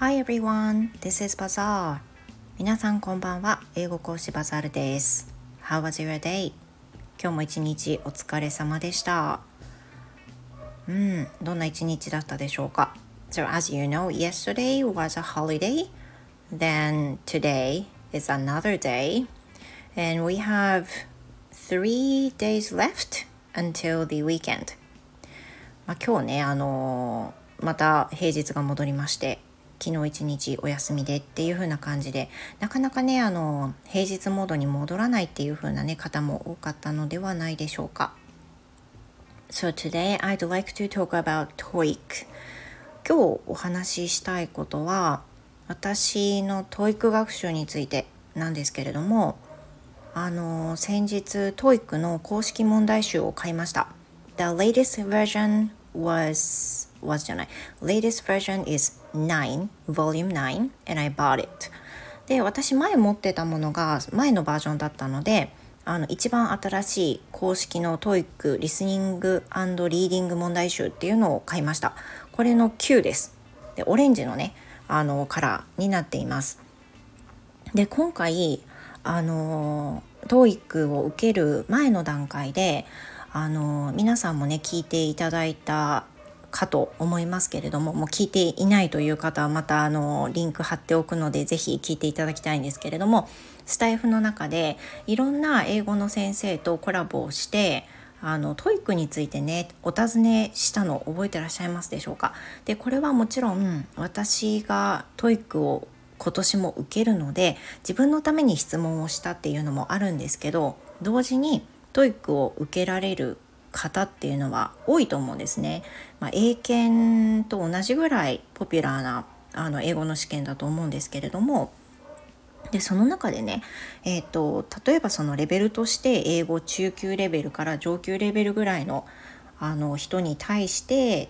Hi everyone, this is Bazaar. 皆さんこんばんは。英語講師バザールです。How was your day? 今日も一日お疲れ様でした。うん、どんな一日だったでしょうか So as you know, yesterday was a holiday. Then today is another day. And we have three days left until the weekend. まあ、今日ね、あのー、また平日が戻りまして、昨日一日お休みでっていう風な感じでなかなかねあの平日モードに戻らないっていう風なね方も多かったのではないでしょうか。So today I'd like to talk about TOEIC 今日お話ししたいことは私の TOEIC 学習についてなんですけれどもあの先日 TOEIC の公式問題集を買いました The latest version was was じゃない。Latest version is 9 volume 9 and I bought it. で私前持ってたものが前のバージョンだったのであの一番新しい公式の TOEIC リスニングリーディング問題集っていうのを買いました。これの9です。でオレンジのねあのカラーになっています。で今回あの TOEIC を受ける前の段階であの皆さんもね聞いていただいたかと思いますけれどももう聞いていないという方はまたあのリンク貼っておくので是非聞いていただきたいんですけれどもスタエフの中でいろんな英語の先生とコラボをしてあの TOEIC についてねお尋ねしたの覚えてらっしゃいますでしょうか？でこれはもちろん私が TOEIC を今年も受けるので自分のために質問をしたっていうのもあるんですけど同時にTOEIC を受けられる方っていうのは多いと思うんですね。まあ、英検と同じぐらいポピュラーなあの英語の試験だと思うんですけれどもでその中でね、えーと、例えばそのレベルとして英語中級レベルから上級レベルぐらいのあの人に対して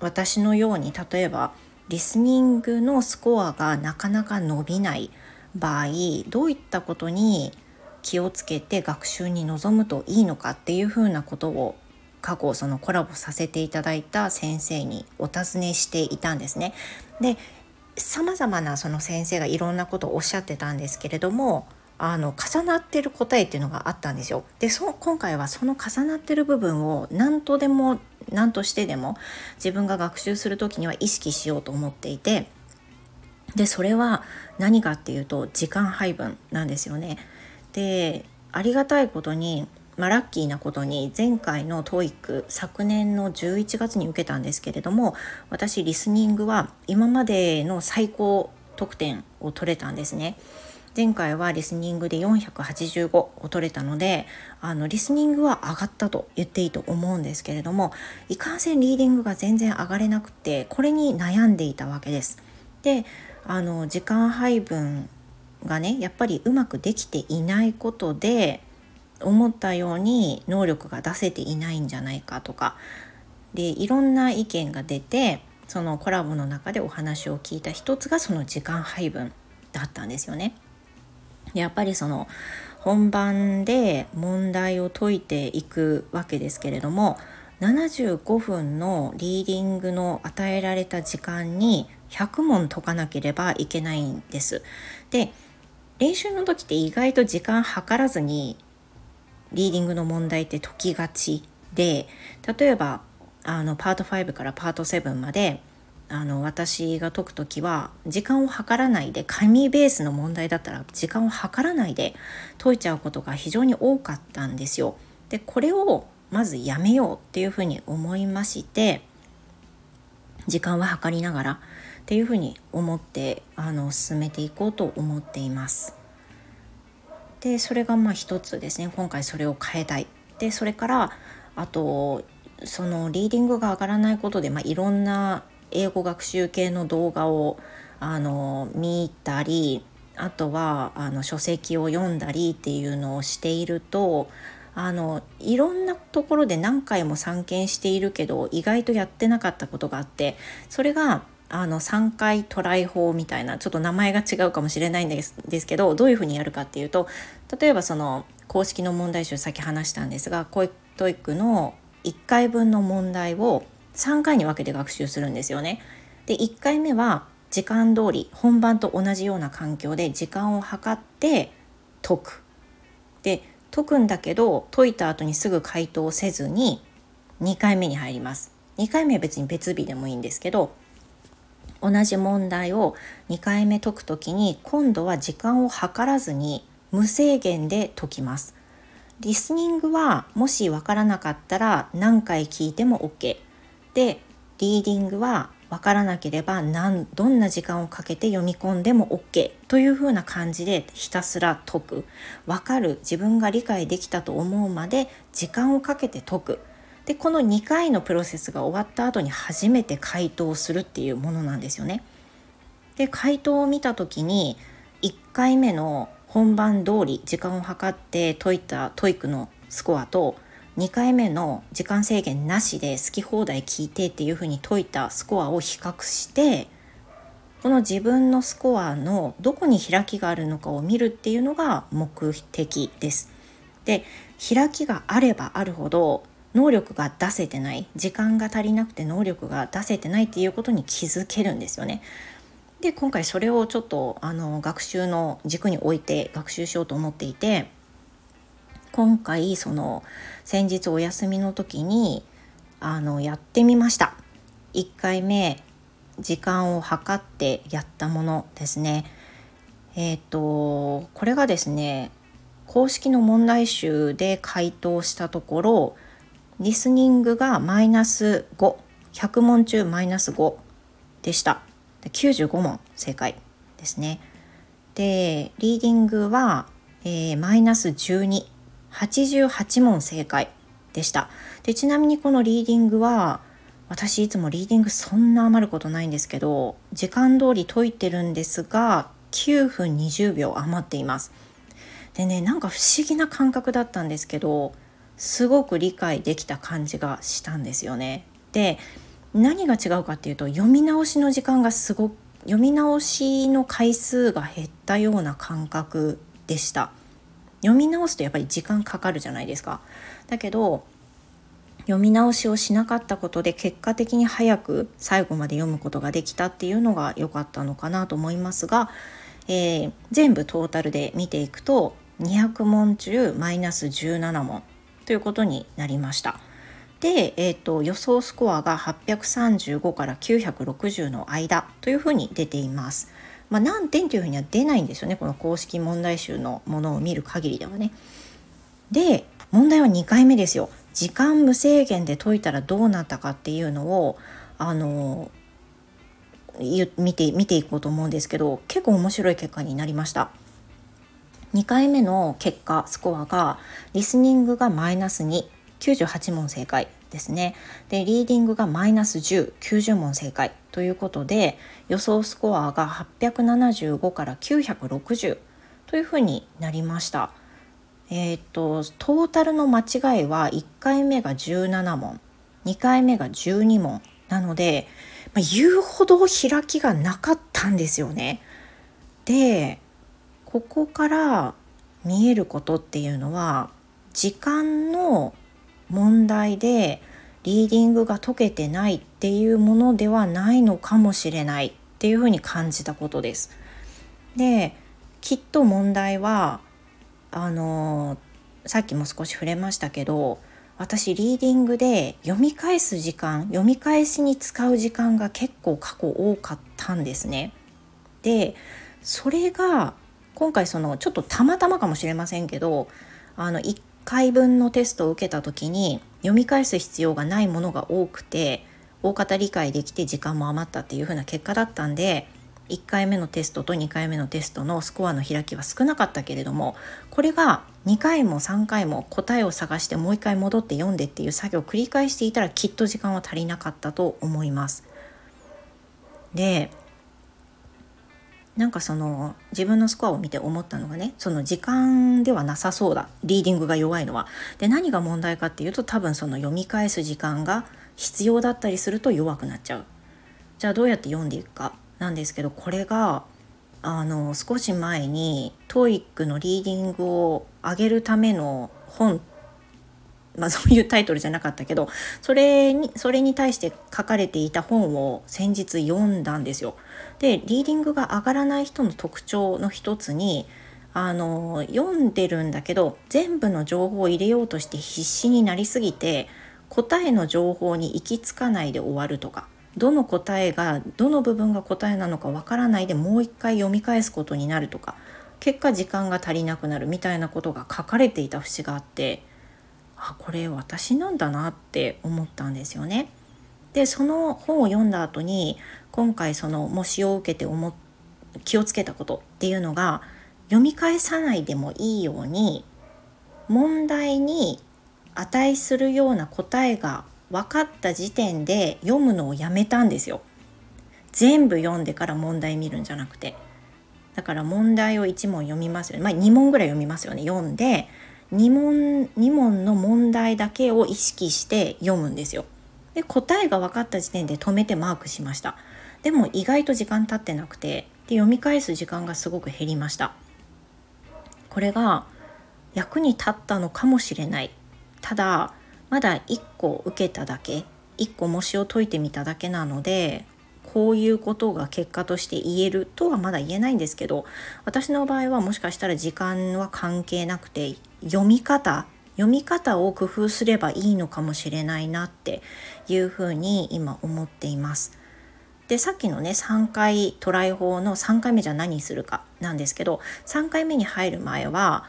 私のように例えばリスニングのスコアがなかなか伸びない場合どういったことに気をつけて学習に臨むといいのかっていうふうなことを過去そのコラボさせていただいた先生にお尋ねしていたんですね。で様々なその先生がいろんなことをおっしゃってたんですけれどもあの重なってる答えっていうのがあったんですよ。でそ今回はその重なってる部分を何とでも何としてでも自分が学習する時には意識しようと思っていてでそれは何かっていうと時間配分なんですよね。でありがたいことに、まあ、ラッキーなことに前回の TOEIC 昨年の11月に受けたんですけれども私リスニングは今までの最高得点を取れたんですね。前回はリスニングで485を取れたのであのリスニングは上がったと言っていいと思うんですけれどもいかんせんリーディングが全然上がれなくてこれに悩んでいたわけです。であの時間配分がねやっぱりうまくできていないことで思ったように能力が出せていないんじゃないかとかでいろんな意見が出てそのコラボの中でお話を聞いた一つがその時間配分だったんですよね。やっぱりその本番で問題を解いていくわけですけれども75分のリーディングの与えられた時間に100問解かなければいけないんです。で練習の時って意外と時間計らずにリーディングの問題って解きがちで例えばあのパート5からパート7まであの私が解く時は時間を計らないで紙ベースの問題だったら時間を計らないで解いちゃうことが非常に多かったんですよ。でこれをまずやめようっていうふうに思いまして時間は計りながらっていうふうに思ってあの進めていこうと思っています。でそれがまあ一つですね今回それを変えたい。でそれからあとそのリーディングが上がらないことで、まあ、いろんな英語学習系の動画をあの見たりあとはあの書籍を読んだりっていうのをしているとあのいろんなところで何回も散見しているけど意外とやってなかったことがあってそれがあの3回トライ法みたいなちょっと名前が違うかもしれないんですですけどどういうふうにやるかっていうと例えばその公式の問題集さっき話したんですが TOEIC の1回分の問題を3回に分けて学習するんですよね。で1回目は時間通り本番と同じような環境で時間を計って解く。で解くんだけど解いた後にすぐ回答せずに2回目に入ります。2回目は別に別日でもいいんですけど同じ問題を2回目解くときに今度は時間を計らずに無制限で解きます。リスニングはもしわからなかったら何回聞いても OK。で、リーディングはわからなければ何どんな時間をかけて読み込んでも OK というふうな感じでひたすら解く。わかる自分が理解できたと思うまで時間をかけて解く。でこの2回のプロセスが終わった後に初めて回答するっていうものなんですよね。で回答を見た時に1回目の本番通り時間を計って解いた TOEICのスコアと2回目の時間制限なしで好き放題聞いてっていうふうに解いたスコアを比較してこの自分のスコアのどこに開きがあるのかを見るっていうのが目的です。で開きがあればあるほど能力が出せてない時間が足りなくて能力が出せてないっていうことに気づけるんですよね。で今回それをちょっとあの学習の軸に置いて学習しようと思っていて今回その先日お休みの時にあのやってみました。1回目時間を計ってやったものですね。えっ、ー、とこれがですね公式の問題集で回答したところリスニングがマイナス5100問中マイナス5でした。95問正解ですね。でリーディングは、マイナス1288問正解でした。でちなみにこのリーディングは私いつもリーディングそんな余ることないんですけど時間通り解いてるんですが9分20秒余っています。でねなんか不思議な感覚だったんですけどすごく理解できた感じがしたんですよね。で何が違うかっていうと読み直しの時間がすごく読み直しの回数が減ったような感覚でした。読み直すとやっぱり時間かかるじゃないですか。だけど読み直しをしなかったことで結果的に早く最後まで読むことができたっていうのが良かったのかなと思いますが、えー、全部トータルで見ていくと200問中マイナス17問ということになりました。で、えーと、予想スコアが835から960の間というふうに出ています。まあ、何点というふうには出ないんですよねこの公式問題集のものを見る限りではね。で問題は2回目ですよ。時間無制限で解いたらどうなったかっていうのをあの見て見ていこうと思うんですけど結構面白い結果になりました。2回目の結果スコアがリスニングがマイナス298問正解ですねでリーディングがマイナス1090問正解ということで予想スコアが875から960というふうになりました。えー、っとトータルの間違いは1回目が17問2回目が12問なので、まあ、言うほど開きがなかったんですよね。でここから見えることっていうのは時間の問題でリーディングが解けてないっていうものではないのかもしれないっていうふうに感じたことです。できっと問題はあのさっきも少し触れましたけど私リーディングで読み返す時間読み返しに使う時間が結構過去多かったんですね。でそれが今回そのちょっとたまたまかもしれませんけどあの1回分のテストを受けた時に読み返す必要がないものが多くて大方理解できて時間も余ったっていう風な結果だったんで1回目のテストと2回目のテストのスコアの開きは少なかったけれどもこれが2回も3回も答えを探してもう一回戻って読んでっていう作業を繰り返していたらきっと時間は足りなかったと思います。でなんかその自分のスコアを見て思ったのがねその時間ではなさそうだリーディングが弱いのは。で何が問題かっていうと多分その読み返す時間が必要だったりすると弱くなっちゃう。じゃあどうやって読んでいくかなんですけどこれがあの少し前に TOEIC のリーディングを上げるための本まあ、そういうタイトルじゃなかったけどそれにそれに対して書かれていた本を先日読んだんですよ。でリーディングが上がらない人の特徴の一つにあの読んでるんだけど全部の情報を入れようとして必死になりすぎて答えの情報に行き着かないで終わるとかどの答えがどの部分が答えなのかわからないでもう一回読み返すことになるとか結果時間が足りなくなるみたいなことが書かれていた節があってあこれ私なんだなって思ったんですよね。でその本を読んだ後に今回その模試を受けて思気をつけたことっていうのが読み返さないでもいいように問題に値するような答えが分かった時点で読むのをやめたんですよ。全部読んでから問題見るんじゃなくて。だから問題を1問読みますよね。まあ2問ぐらい読みますよね。読んで2問 ,2 問の問題だけを意識して読むんですよ。で答えが分かった時点で止めてマークしました。でも意外と時間経ってなくてで読み返す時間がすごく減りました。これが役に立ったのかもしれないただまだ1個受けただけ1個模試を解いてみただけなのでこういうことが結果として言えるとはまだ言えないんですけど私の場合はもしかしたら時間は関係なくて読み方読み方を工夫すればいいのかもしれないなっていうふうに今思っています。でさっきのね3回トライ法の3回目じゃ何するかなんですけど3回目に入る前は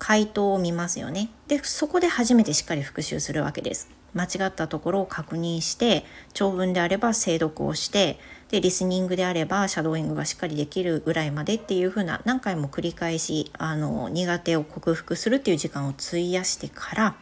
回答を見ますよねでそこで初めてしっかり復習するわけです間違ったところを確認して長文であれば精読をしてでリスニングであればシャドーイングがしっかりできるぐらいまでっていう風な何回も繰り返しあの苦手を克服するっていう時間を費やしてから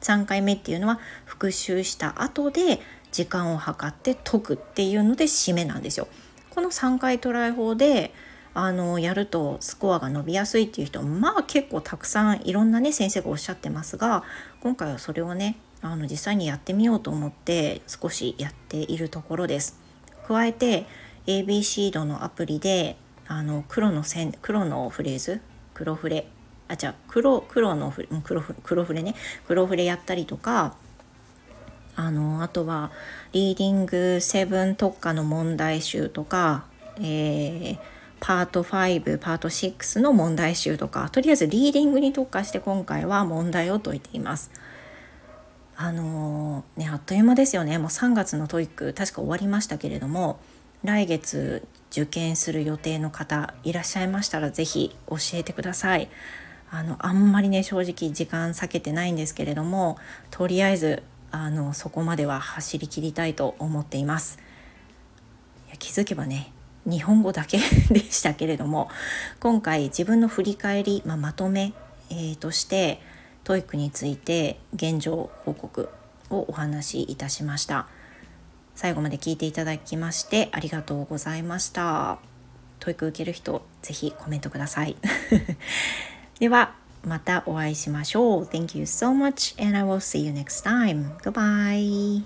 3回目っていうのは復習した後で時間を計って解くっていうので締めなんですよ。この3回トライ法であのやるとスコアが伸びやすいっていう人まあ結構たくさんいろんなね先生がおっしゃってますが今回はそれをねあの実際にやってみようと思って少しやっているところです。加えて ABC ドのアプリであの黒の線黒のフレーズ黒フレあじゃあ黒黒の黒黒フレね黒フレやったりとかあのあとはリーディング7特化の問題集とか、えー、パート5パート6の問題集とかとりあえずリーディングに特化して今回は問題を解いています。あのー、ねあっという間ですよねもう3月の TOEIC 確か終わりましたけれども来月受験する予定の方いらっしゃいましたら是非教えてください。あのあんまりね正直時間避けてないんですけれどもとりあえずあのそこまでは走り切りたいと思っていますいや気づけばね日本語だけ でしたけれども今回自分の振り返り、まあ、まとめ、えー、として TOEIC について現状報告をお話しいたしました最後まで聞いていただきましてありがとうございました TOEIC 受ける人ぜひコメントください ではまたお会いしましょう。Thank you so much and I will see you next time. Goodbye.